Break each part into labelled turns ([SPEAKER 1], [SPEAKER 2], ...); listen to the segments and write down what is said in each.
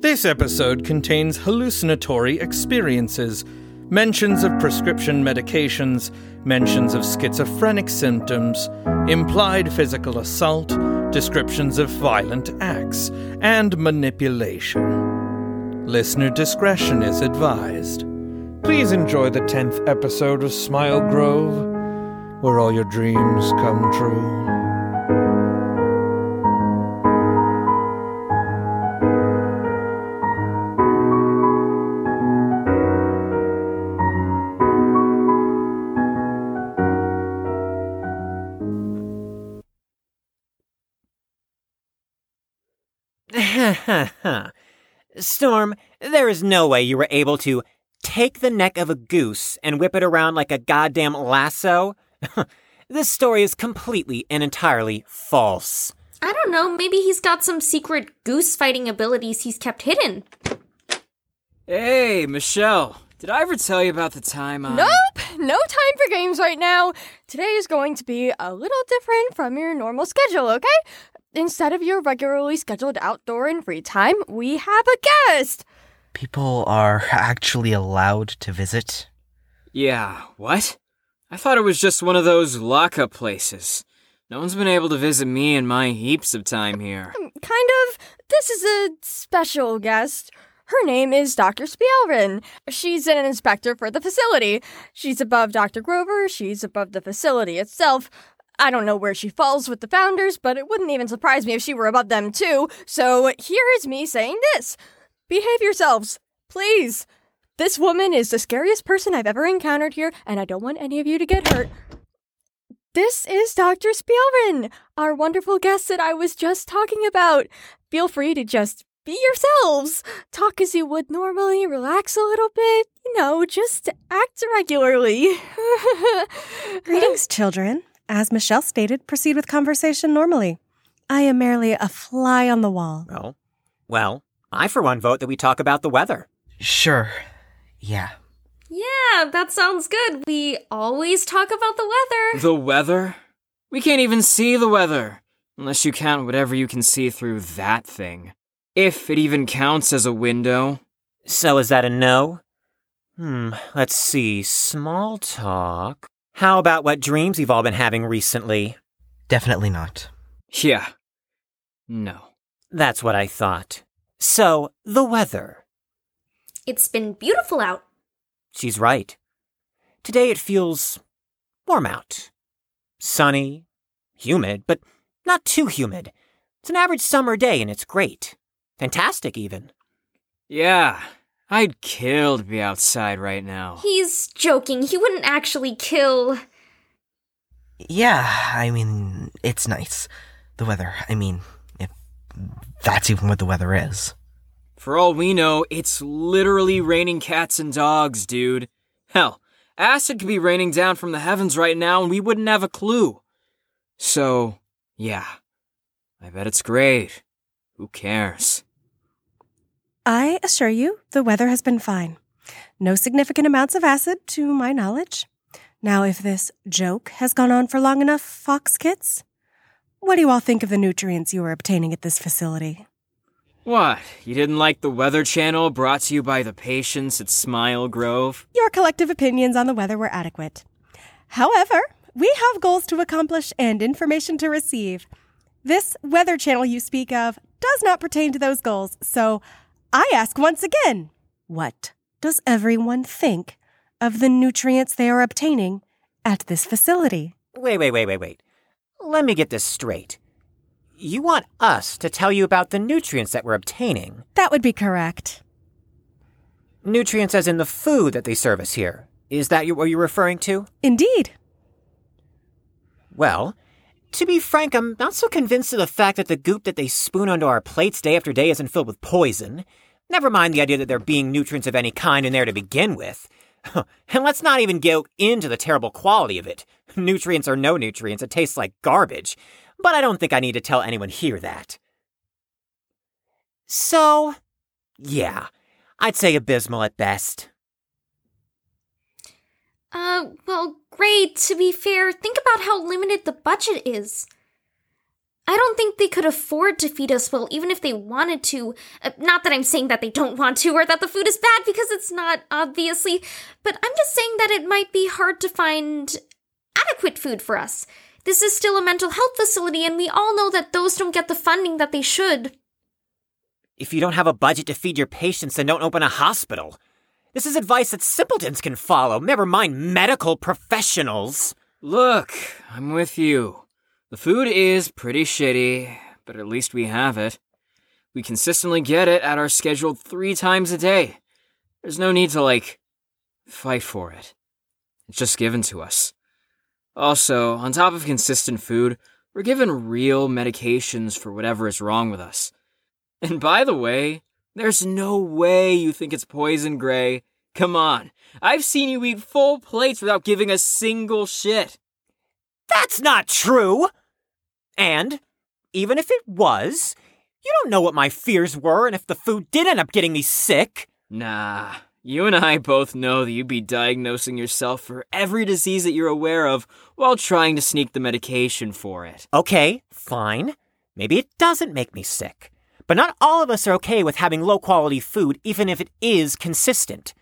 [SPEAKER 1] This episode contains hallucinatory experiences, mentions of prescription medications, mentions of schizophrenic symptoms, implied physical assault, descriptions of violent acts, and manipulation. Listener discretion is advised. Please enjoy the 10th episode of Smile Grove, where all your dreams come true.
[SPEAKER 2] Storm, there is no way you were able to take the neck of a goose and whip it around like a goddamn lasso. this story is completely and entirely false.
[SPEAKER 3] I don't know, maybe he's got some secret goose fighting abilities he's kept hidden.
[SPEAKER 4] Hey, Michelle. Did I ever tell you about the time I.
[SPEAKER 5] Nope! No time for games right now. Today is going to be a little different from your normal schedule, okay? Instead of your regularly scheduled outdoor and free time, we have a guest!
[SPEAKER 6] People are actually allowed to visit?
[SPEAKER 4] Yeah, what? I thought it was just one of those lockup places. No one's been able to visit me in my heaps of time here.
[SPEAKER 5] Um, kind of. This is a special guest. Her name is Dr. Spielrein. She's an inspector for the facility. She's above Dr. Grover, she's above the facility itself. I don't know where she falls with the founders, but it wouldn't even surprise me if she were above them too. So here is me saying this Behave yourselves, please. This woman is the scariest person I've ever encountered here, and I don't want any of you to get hurt. This is Dr. Spielrein, our wonderful guest that I was just talking about. Feel free to just be yourselves. Talk as you would normally, relax a little bit, you know, just act regularly.
[SPEAKER 7] Greetings, children. As Michelle stated, proceed with conversation normally. I am merely a fly on the wall.
[SPEAKER 2] Oh, well, I for one vote that we talk about the weather.
[SPEAKER 6] Sure. Yeah.
[SPEAKER 3] Yeah, that sounds good. We always talk about the weather.
[SPEAKER 4] The weather? We can't even see the weather. Unless you count whatever you can see through that thing. If it even counts as a window.
[SPEAKER 2] So is that a no? Hmm, let's see. Small talk. How about what dreams you've all been having recently?
[SPEAKER 6] Definitely not.
[SPEAKER 4] Yeah. No.
[SPEAKER 2] That's what I thought. So, the weather.
[SPEAKER 3] It's been beautiful out.
[SPEAKER 2] She's right. Today it feels warm out. Sunny, humid, but not too humid. It's an average summer day and it's great. Fantastic, even.
[SPEAKER 4] Yeah. I'd kill to be outside right now.
[SPEAKER 3] He's joking. He wouldn't actually kill.
[SPEAKER 6] Yeah, I mean, it's nice. The weather, I mean, if that's even what the weather is.
[SPEAKER 4] For all we know, it's literally raining cats and dogs, dude. Hell, acid could be raining down from the heavens right now and we wouldn't have a clue. So, yeah. I bet it's great. Who cares?
[SPEAKER 7] I assure you, the weather has been fine. No significant amounts of acid, to my knowledge. Now, if this joke has gone on for long enough, Fox Kits, what do you all think of the nutrients you are obtaining at this facility?
[SPEAKER 4] What? You didn't like the Weather Channel brought to you by the patients at Smile Grove?
[SPEAKER 7] Your collective opinions on the weather were adequate. However, we have goals to accomplish and information to receive. This Weather Channel you speak of does not pertain to those goals, so I ask once again what does everyone think of the nutrients they are obtaining at this facility?
[SPEAKER 2] Wait, wait, wait, wait, wait. Let me get this straight. You want us to tell you about the nutrients that we're obtaining?
[SPEAKER 7] That would be correct.
[SPEAKER 2] Nutrients as in the food that they serve us here. Is that what you're referring to?
[SPEAKER 7] Indeed.
[SPEAKER 2] Well, to be frank, I'm not so convinced of the fact that the goop that they spoon onto our plates day after day isn't filled with poison. Never mind the idea that there being nutrients of any kind in there to begin with. and let's not even go into the terrible quality of it. Nutrients or no nutrients, it tastes like garbage. But I don't think I need to tell anyone here that. So, yeah, I'd say abysmal at best.
[SPEAKER 3] Uh, well, great. To be fair, think about how limited the budget is. I don't think they could afford to feed us well, even if they wanted to. Uh, not that I'm saying that they don't want to or that the food is bad, because it's not, obviously, but I'm just saying that it might be hard to find adequate food for us. This is still a mental health facility, and we all know that those don't get the funding that they should.
[SPEAKER 2] If you don't have a budget to feed your patients, then don't open a hospital. This is advice that simpletons can follow, never mind medical professionals.
[SPEAKER 4] Look, I'm with you. The food is pretty shitty, but at least we have it. We consistently get it at our scheduled three times a day. There's no need to, like, fight for it. It's just given to us. Also, on top of consistent food, we're given real medications for whatever is wrong with us. And by the way, there's no way you think it's poison, Grey. Come on. I've seen you eat full plates without giving a single shit.
[SPEAKER 2] That's not true! And, even if it was, you don't know what my fears were and if the food did end up getting me sick.
[SPEAKER 4] Nah, you and I both know that you'd be diagnosing yourself for every disease that you're aware of while trying to sneak the medication for it.
[SPEAKER 2] Okay, fine. Maybe it doesn't make me sick. But not all of us are okay with having low quality food, even if it is consistent.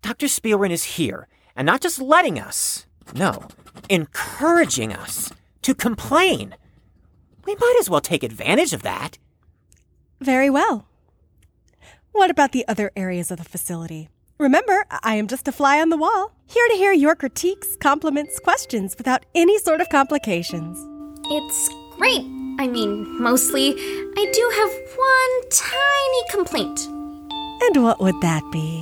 [SPEAKER 2] Dr. Spielman is here, and not just letting us, no, encouraging us to complain. We might as well take advantage of that.
[SPEAKER 7] Very well. What about the other areas of the facility? Remember, I am just a fly on the wall, here to hear your critiques, compliments, questions without any sort of complications.
[SPEAKER 3] It's great. I mean, mostly. I do have one tiny complaint.
[SPEAKER 7] And what would that be?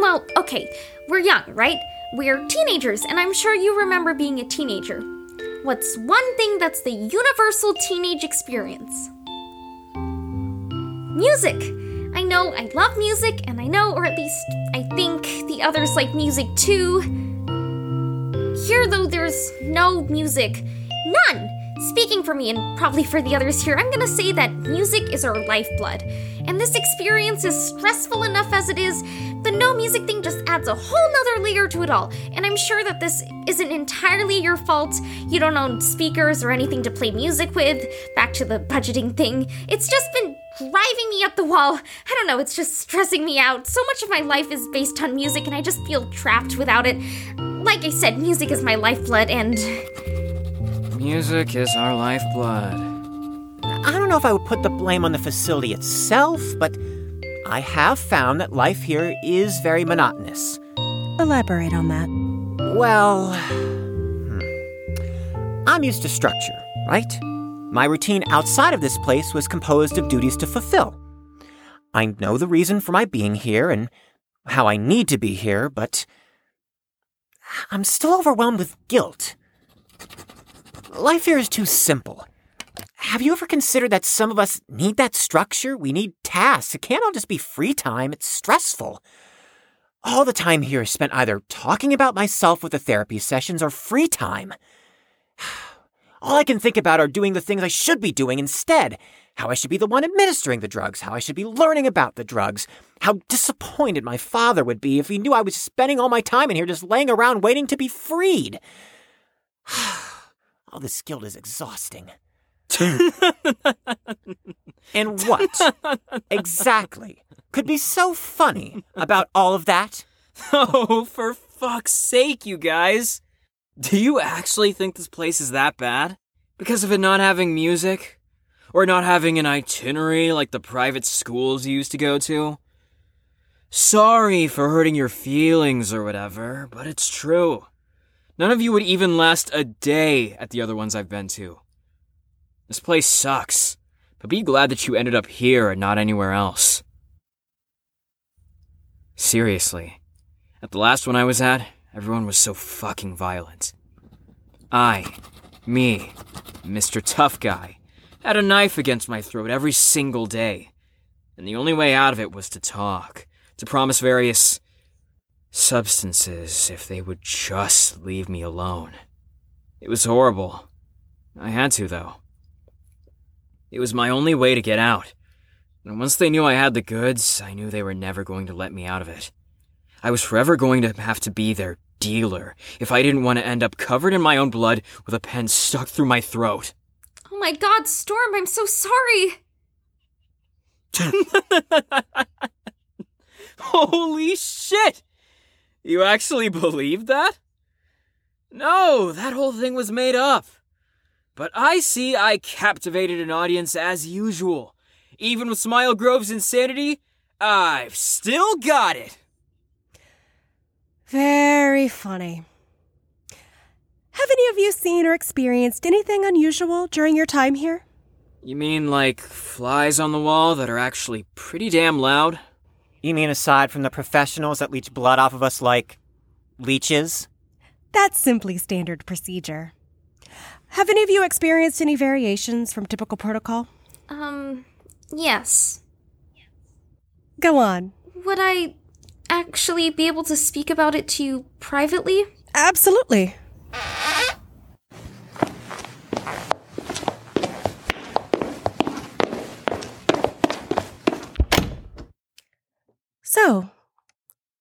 [SPEAKER 3] Well, okay, we're young, right? We're teenagers, and I'm sure you remember being a teenager. What's one thing that's the universal teenage experience? Music! I know I love music, and I know, or at least I think, the others like music too. Here, though, there's no music. None! Speaking for me and probably for the others here, I'm gonna say that music is our lifeblood. And this experience is stressful enough as it is. The no music thing just adds a whole nother layer to it all. And I'm sure that this isn't entirely your fault. You don't own speakers or anything to play music with. Back to the budgeting thing. It's just been driving me up the wall. I don't know, it's just stressing me out. So much of my life is based on music, and I just feel trapped without it. Like I said, music is my lifeblood, and.
[SPEAKER 4] Music is our lifeblood.
[SPEAKER 2] I don't know if I would put the blame on the facility itself, but I have found that life here is very monotonous.
[SPEAKER 7] Elaborate on that.
[SPEAKER 2] Well, hmm. I'm used to structure, right? My routine outside of this place was composed of duties to fulfill. I know the reason for my being here and how I need to be here, but I'm still overwhelmed with guilt. Life here is too simple. Have you ever considered that some of us need that structure? We need tasks. It can't all just be free time. It's stressful. All the time here is spent either talking about myself with the therapy sessions or free time. All I can think about are doing the things I should be doing instead. How I should be the one administering the drugs, how I should be learning about the drugs, how disappointed my father would be if he knew I was spending all my time in here just laying around waiting to be freed. all this guilt is exhausting. and what exactly could be so funny about all of that?
[SPEAKER 4] Oh, for fuck's sake, you guys! Do you actually think this place is that bad? Because of it not having music? Or not having an itinerary like the private schools you used to go to? Sorry for hurting your feelings or whatever, but it's true. None of you would even last a day at the other ones I've been to. This place sucks, but be glad that you ended up here and not anywhere else. Seriously, at the last one I was at, everyone was so fucking violent. I, me, Mr. Tough Guy, had a knife against my throat every single day, and the only way out of it was to talk, to promise various substances if they would just leave me alone. It was horrible. I had to, though. It was my only way to get out. And once they knew I had the goods, I knew they were never going to let me out of it. I was forever going to have to be their dealer if I didn't want to end up covered in my own blood with a pen stuck through my throat.
[SPEAKER 3] Oh my god, Storm, I'm so sorry.
[SPEAKER 4] Holy shit! You actually believe that? No, that whole thing was made up. But I see I captivated an audience as usual. Even with Smile Grove's insanity, I've still got it.
[SPEAKER 7] Very funny. Have any of you seen or experienced anything unusual during your time here?
[SPEAKER 4] You mean like flies on the wall that are actually pretty damn loud?
[SPEAKER 2] You mean aside from the professionals that leech blood off of us like leeches?
[SPEAKER 7] That's simply standard procedure. Have any of you experienced any variations from typical protocol?
[SPEAKER 3] Um, yes.
[SPEAKER 7] Go on.
[SPEAKER 3] Would I actually be able to speak about it to you privately?
[SPEAKER 7] Absolutely. So,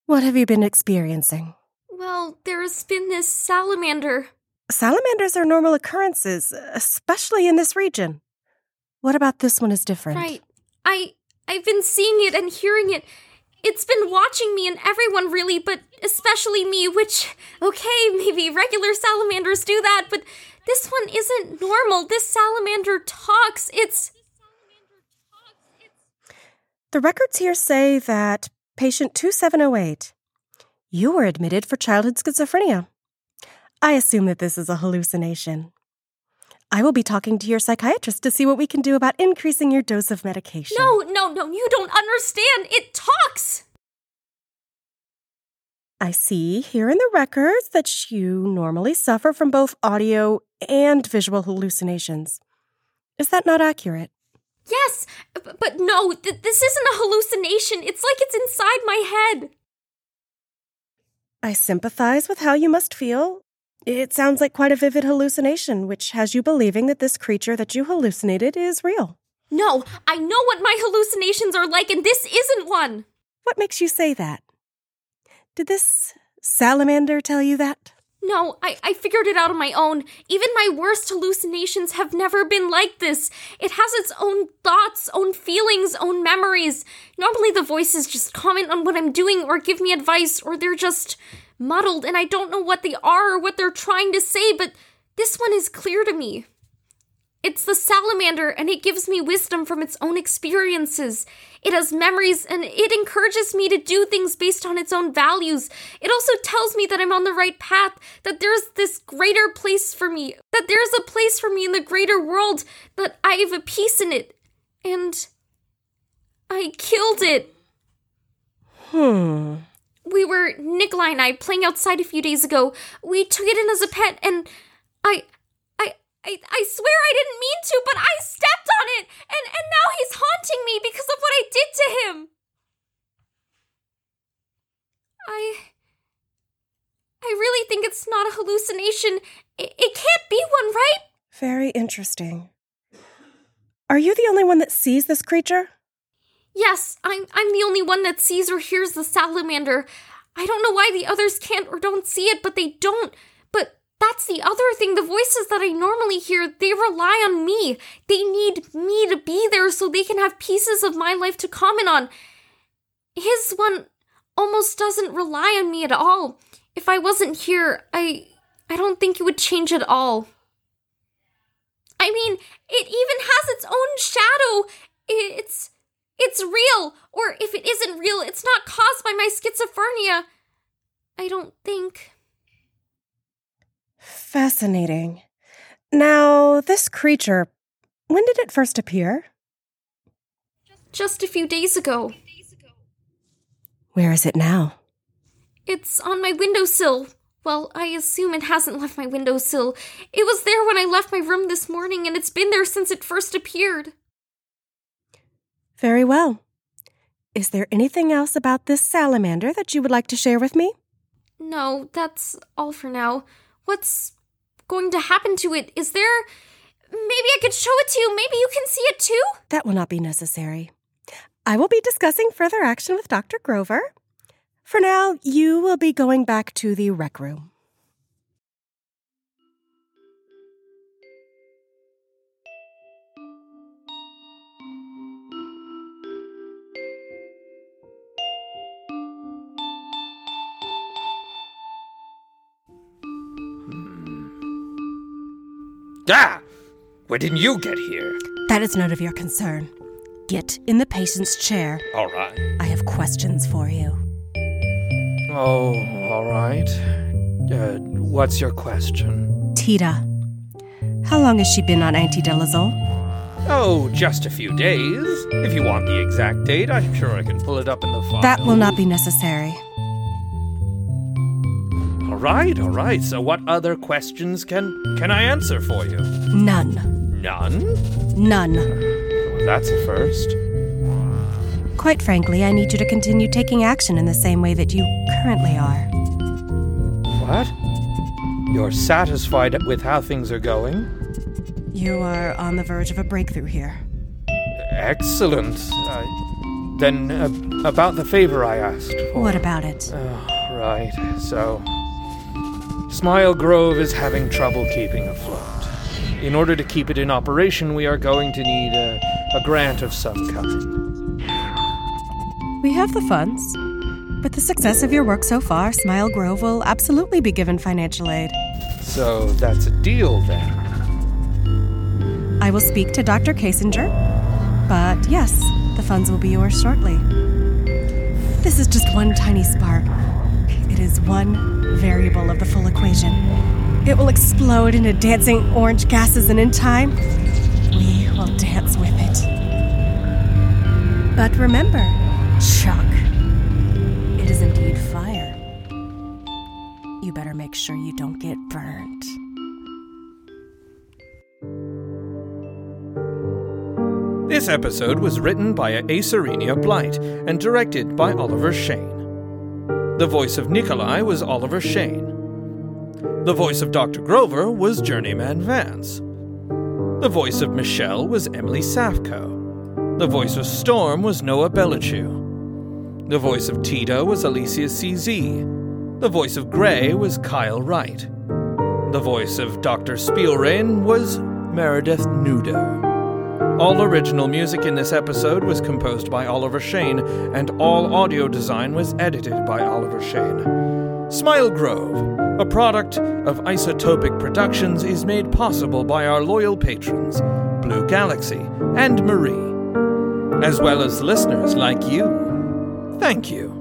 [SPEAKER 7] what have you been experiencing?
[SPEAKER 3] Well, there's been this salamander.
[SPEAKER 7] Salamanders are normal occurrences, especially in this region. What about this one is different?
[SPEAKER 3] Right. I I've been seeing it and hearing it. It's been watching me and everyone really, but especially me, which okay, maybe regular salamanders do that, but this one isn't normal. This salamander talks. It's
[SPEAKER 7] The records here say that patient 2708, you were admitted for childhood schizophrenia. I assume that this is a hallucination. I will be talking to your psychiatrist to see what we can do about increasing your dose of medication.
[SPEAKER 3] No, no, no, you don't understand. It talks.
[SPEAKER 7] I see here in the records that you normally suffer from both audio and visual hallucinations. Is that not accurate?
[SPEAKER 3] Yes, but no, th- this isn't a hallucination. It's like it's inside my head.
[SPEAKER 7] I sympathize with how you must feel. It sounds like quite a vivid hallucination, which has you believing that this creature that you hallucinated is real.
[SPEAKER 3] No, I know what my hallucinations are like, and this isn't one.
[SPEAKER 7] What makes you say that? Did this salamander tell you that?
[SPEAKER 3] No, I, I figured it out on my own. Even my worst hallucinations have never been like this. It has its own thoughts, own feelings, own memories. Normally, the voices just comment on what I'm doing or give me advice, or they're just muddled and I don't know what they are or what they're trying to say, but this one is clear to me. It's the salamander, and it gives me wisdom from its own experiences. It has memories, and it encourages me to do things based on its own values. It also tells me that I'm on the right path, that there's this greater place for me, that there's a place for me in the greater world, that I have a piece in it. And I killed it.
[SPEAKER 7] Hmm.
[SPEAKER 3] We were, Nikolai and I, playing outside a few days ago. We took it in as a pet, and I. I, I, swear I didn't mean to, but I stepped on it, and, and now he's haunting me because of what I did to him. I. I really think it's not a hallucination. It, it can't be one, right?
[SPEAKER 7] Very interesting. Are you the only one that sees this creature?
[SPEAKER 3] Yes, I'm I'm the only one that sees or hears the salamander. I don't know why the others can't or don't see it, but they don't. But that's the other thing. The voices that I normally hear, they rely on me. They need me to be there so they can have pieces of my life to comment on. His one almost doesn't rely on me at all. If I wasn't here, I I don't think it would change at all. I mean, it even has its own shadow. It's it's real, or if it isn't real, it's not caused by my schizophrenia. I don't think.
[SPEAKER 7] Fascinating. Now, this creature, when did it first appear?
[SPEAKER 3] Just a few days ago.
[SPEAKER 7] Where is it now?
[SPEAKER 3] It's on my windowsill. Well, I assume it hasn't left my windowsill. It was there when I left my room this morning, and it's been there since it first appeared.
[SPEAKER 7] Very well. Is there anything else about this salamander that you would like to share with me?
[SPEAKER 3] No, that's all for now. What's going to happen to it? Is there. Maybe I could show it to you. Maybe you can see it too?
[SPEAKER 7] That will not be necessary. I will be discussing further action with Dr. Grover. For now, you will be going back to the rec room.
[SPEAKER 1] Ah! Why didn't you get here?
[SPEAKER 7] That is none of your concern. Get in the patient's chair.
[SPEAKER 1] All right.
[SPEAKER 7] I have questions for you.
[SPEAKER 1] Oh, all right. Uh, what's your question?
[SPEAKER 7] Tida, how long has she been on antidelazole?
[SPEAKER 1] Oh, just a few days. If you want the exact date, I'm sure I can pull it up in the file.
[SPEAKER 7] That will not be necessary.
[SPEAKER 1] Right, all right. So, what other questions can can I answer for you?
[SPEAKER 7] None.
[SPEAKER 1] None.
[SPEAKER 7] None.
[SPEAKER 1] Well, that's a first.
[SPEAKER 7] Quite frankly, I need you to continue taking action in the same way that you currently are.
[SPEAKER 1] What? You're satisfied with how things are going?
[SPEAKER 7] You are on the verge of a breakthrough here.
[SPEAKER 1] Excellent. Uh, then, uh, about the favor I asked for.
[SPEAKER 7] What about it?
[SPEAKER 1] Oh, right. So, Smile Grove is having trouble keeping afloat. In order to keep it in operation, we are going to need a, a grant of some kind.
[SPEAKER 7] We have the funds. With the success of your work so far, Smile Grove will absolutely be given financial aid.
[SPEAKER 1] So, that's a deal then.
[SPEAKER 7] I will speak to Dr. Kasinger, but yes, the funds will be yours shortly. This is just one tiny spark. It is one variable of the full equation. It will explode into dancing orange gases, and in time, we will dance with it. But remember, Chuck, it is indeed fire. You better make sure you don't get burnt.
[SPEAKER 1] This episode was written by Acerenia Blight and directed by Oliver Shane. The voice of Nikolai was Oliver Shane. The voice of Dr. Grover was Journeyman Vance. The voice of Michelle was Emily Safko. The voice of Storm was Noah Belachew. The voice of Tida was Alicia CZ. The voice of Grey was Kyle Wright. The voice of Dr. Spielrein was Meredith Nudo. All original music in this episode was composed by Oliver Shane, and all audio design was edited by Oliver Shane. Smile Grove, a product of Isotopic Productions, is made possible by our loyal patrons, Blue Galaxy and Marie, as well as listeners like you. Thank you.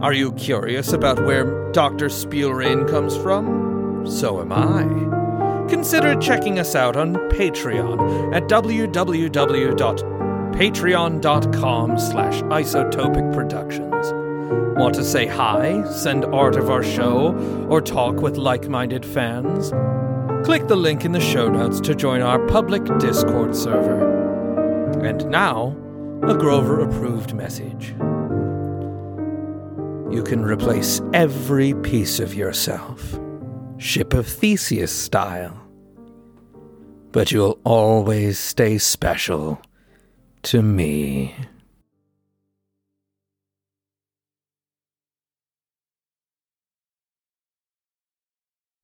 [SPEAKER 1] Are you curious about where Dr. Spielrein comes from? So am I consider checking us out on Patreon at www.patreon.com slash isotopicproductions. Want to say hi, send art of our show, or talk with like-minded fans? Click the link in the show notes to join our public Discord server. And now, a Grover-approved message. You can replace every piece of yourself Ship of Theseus style. But you'll always stay special to me.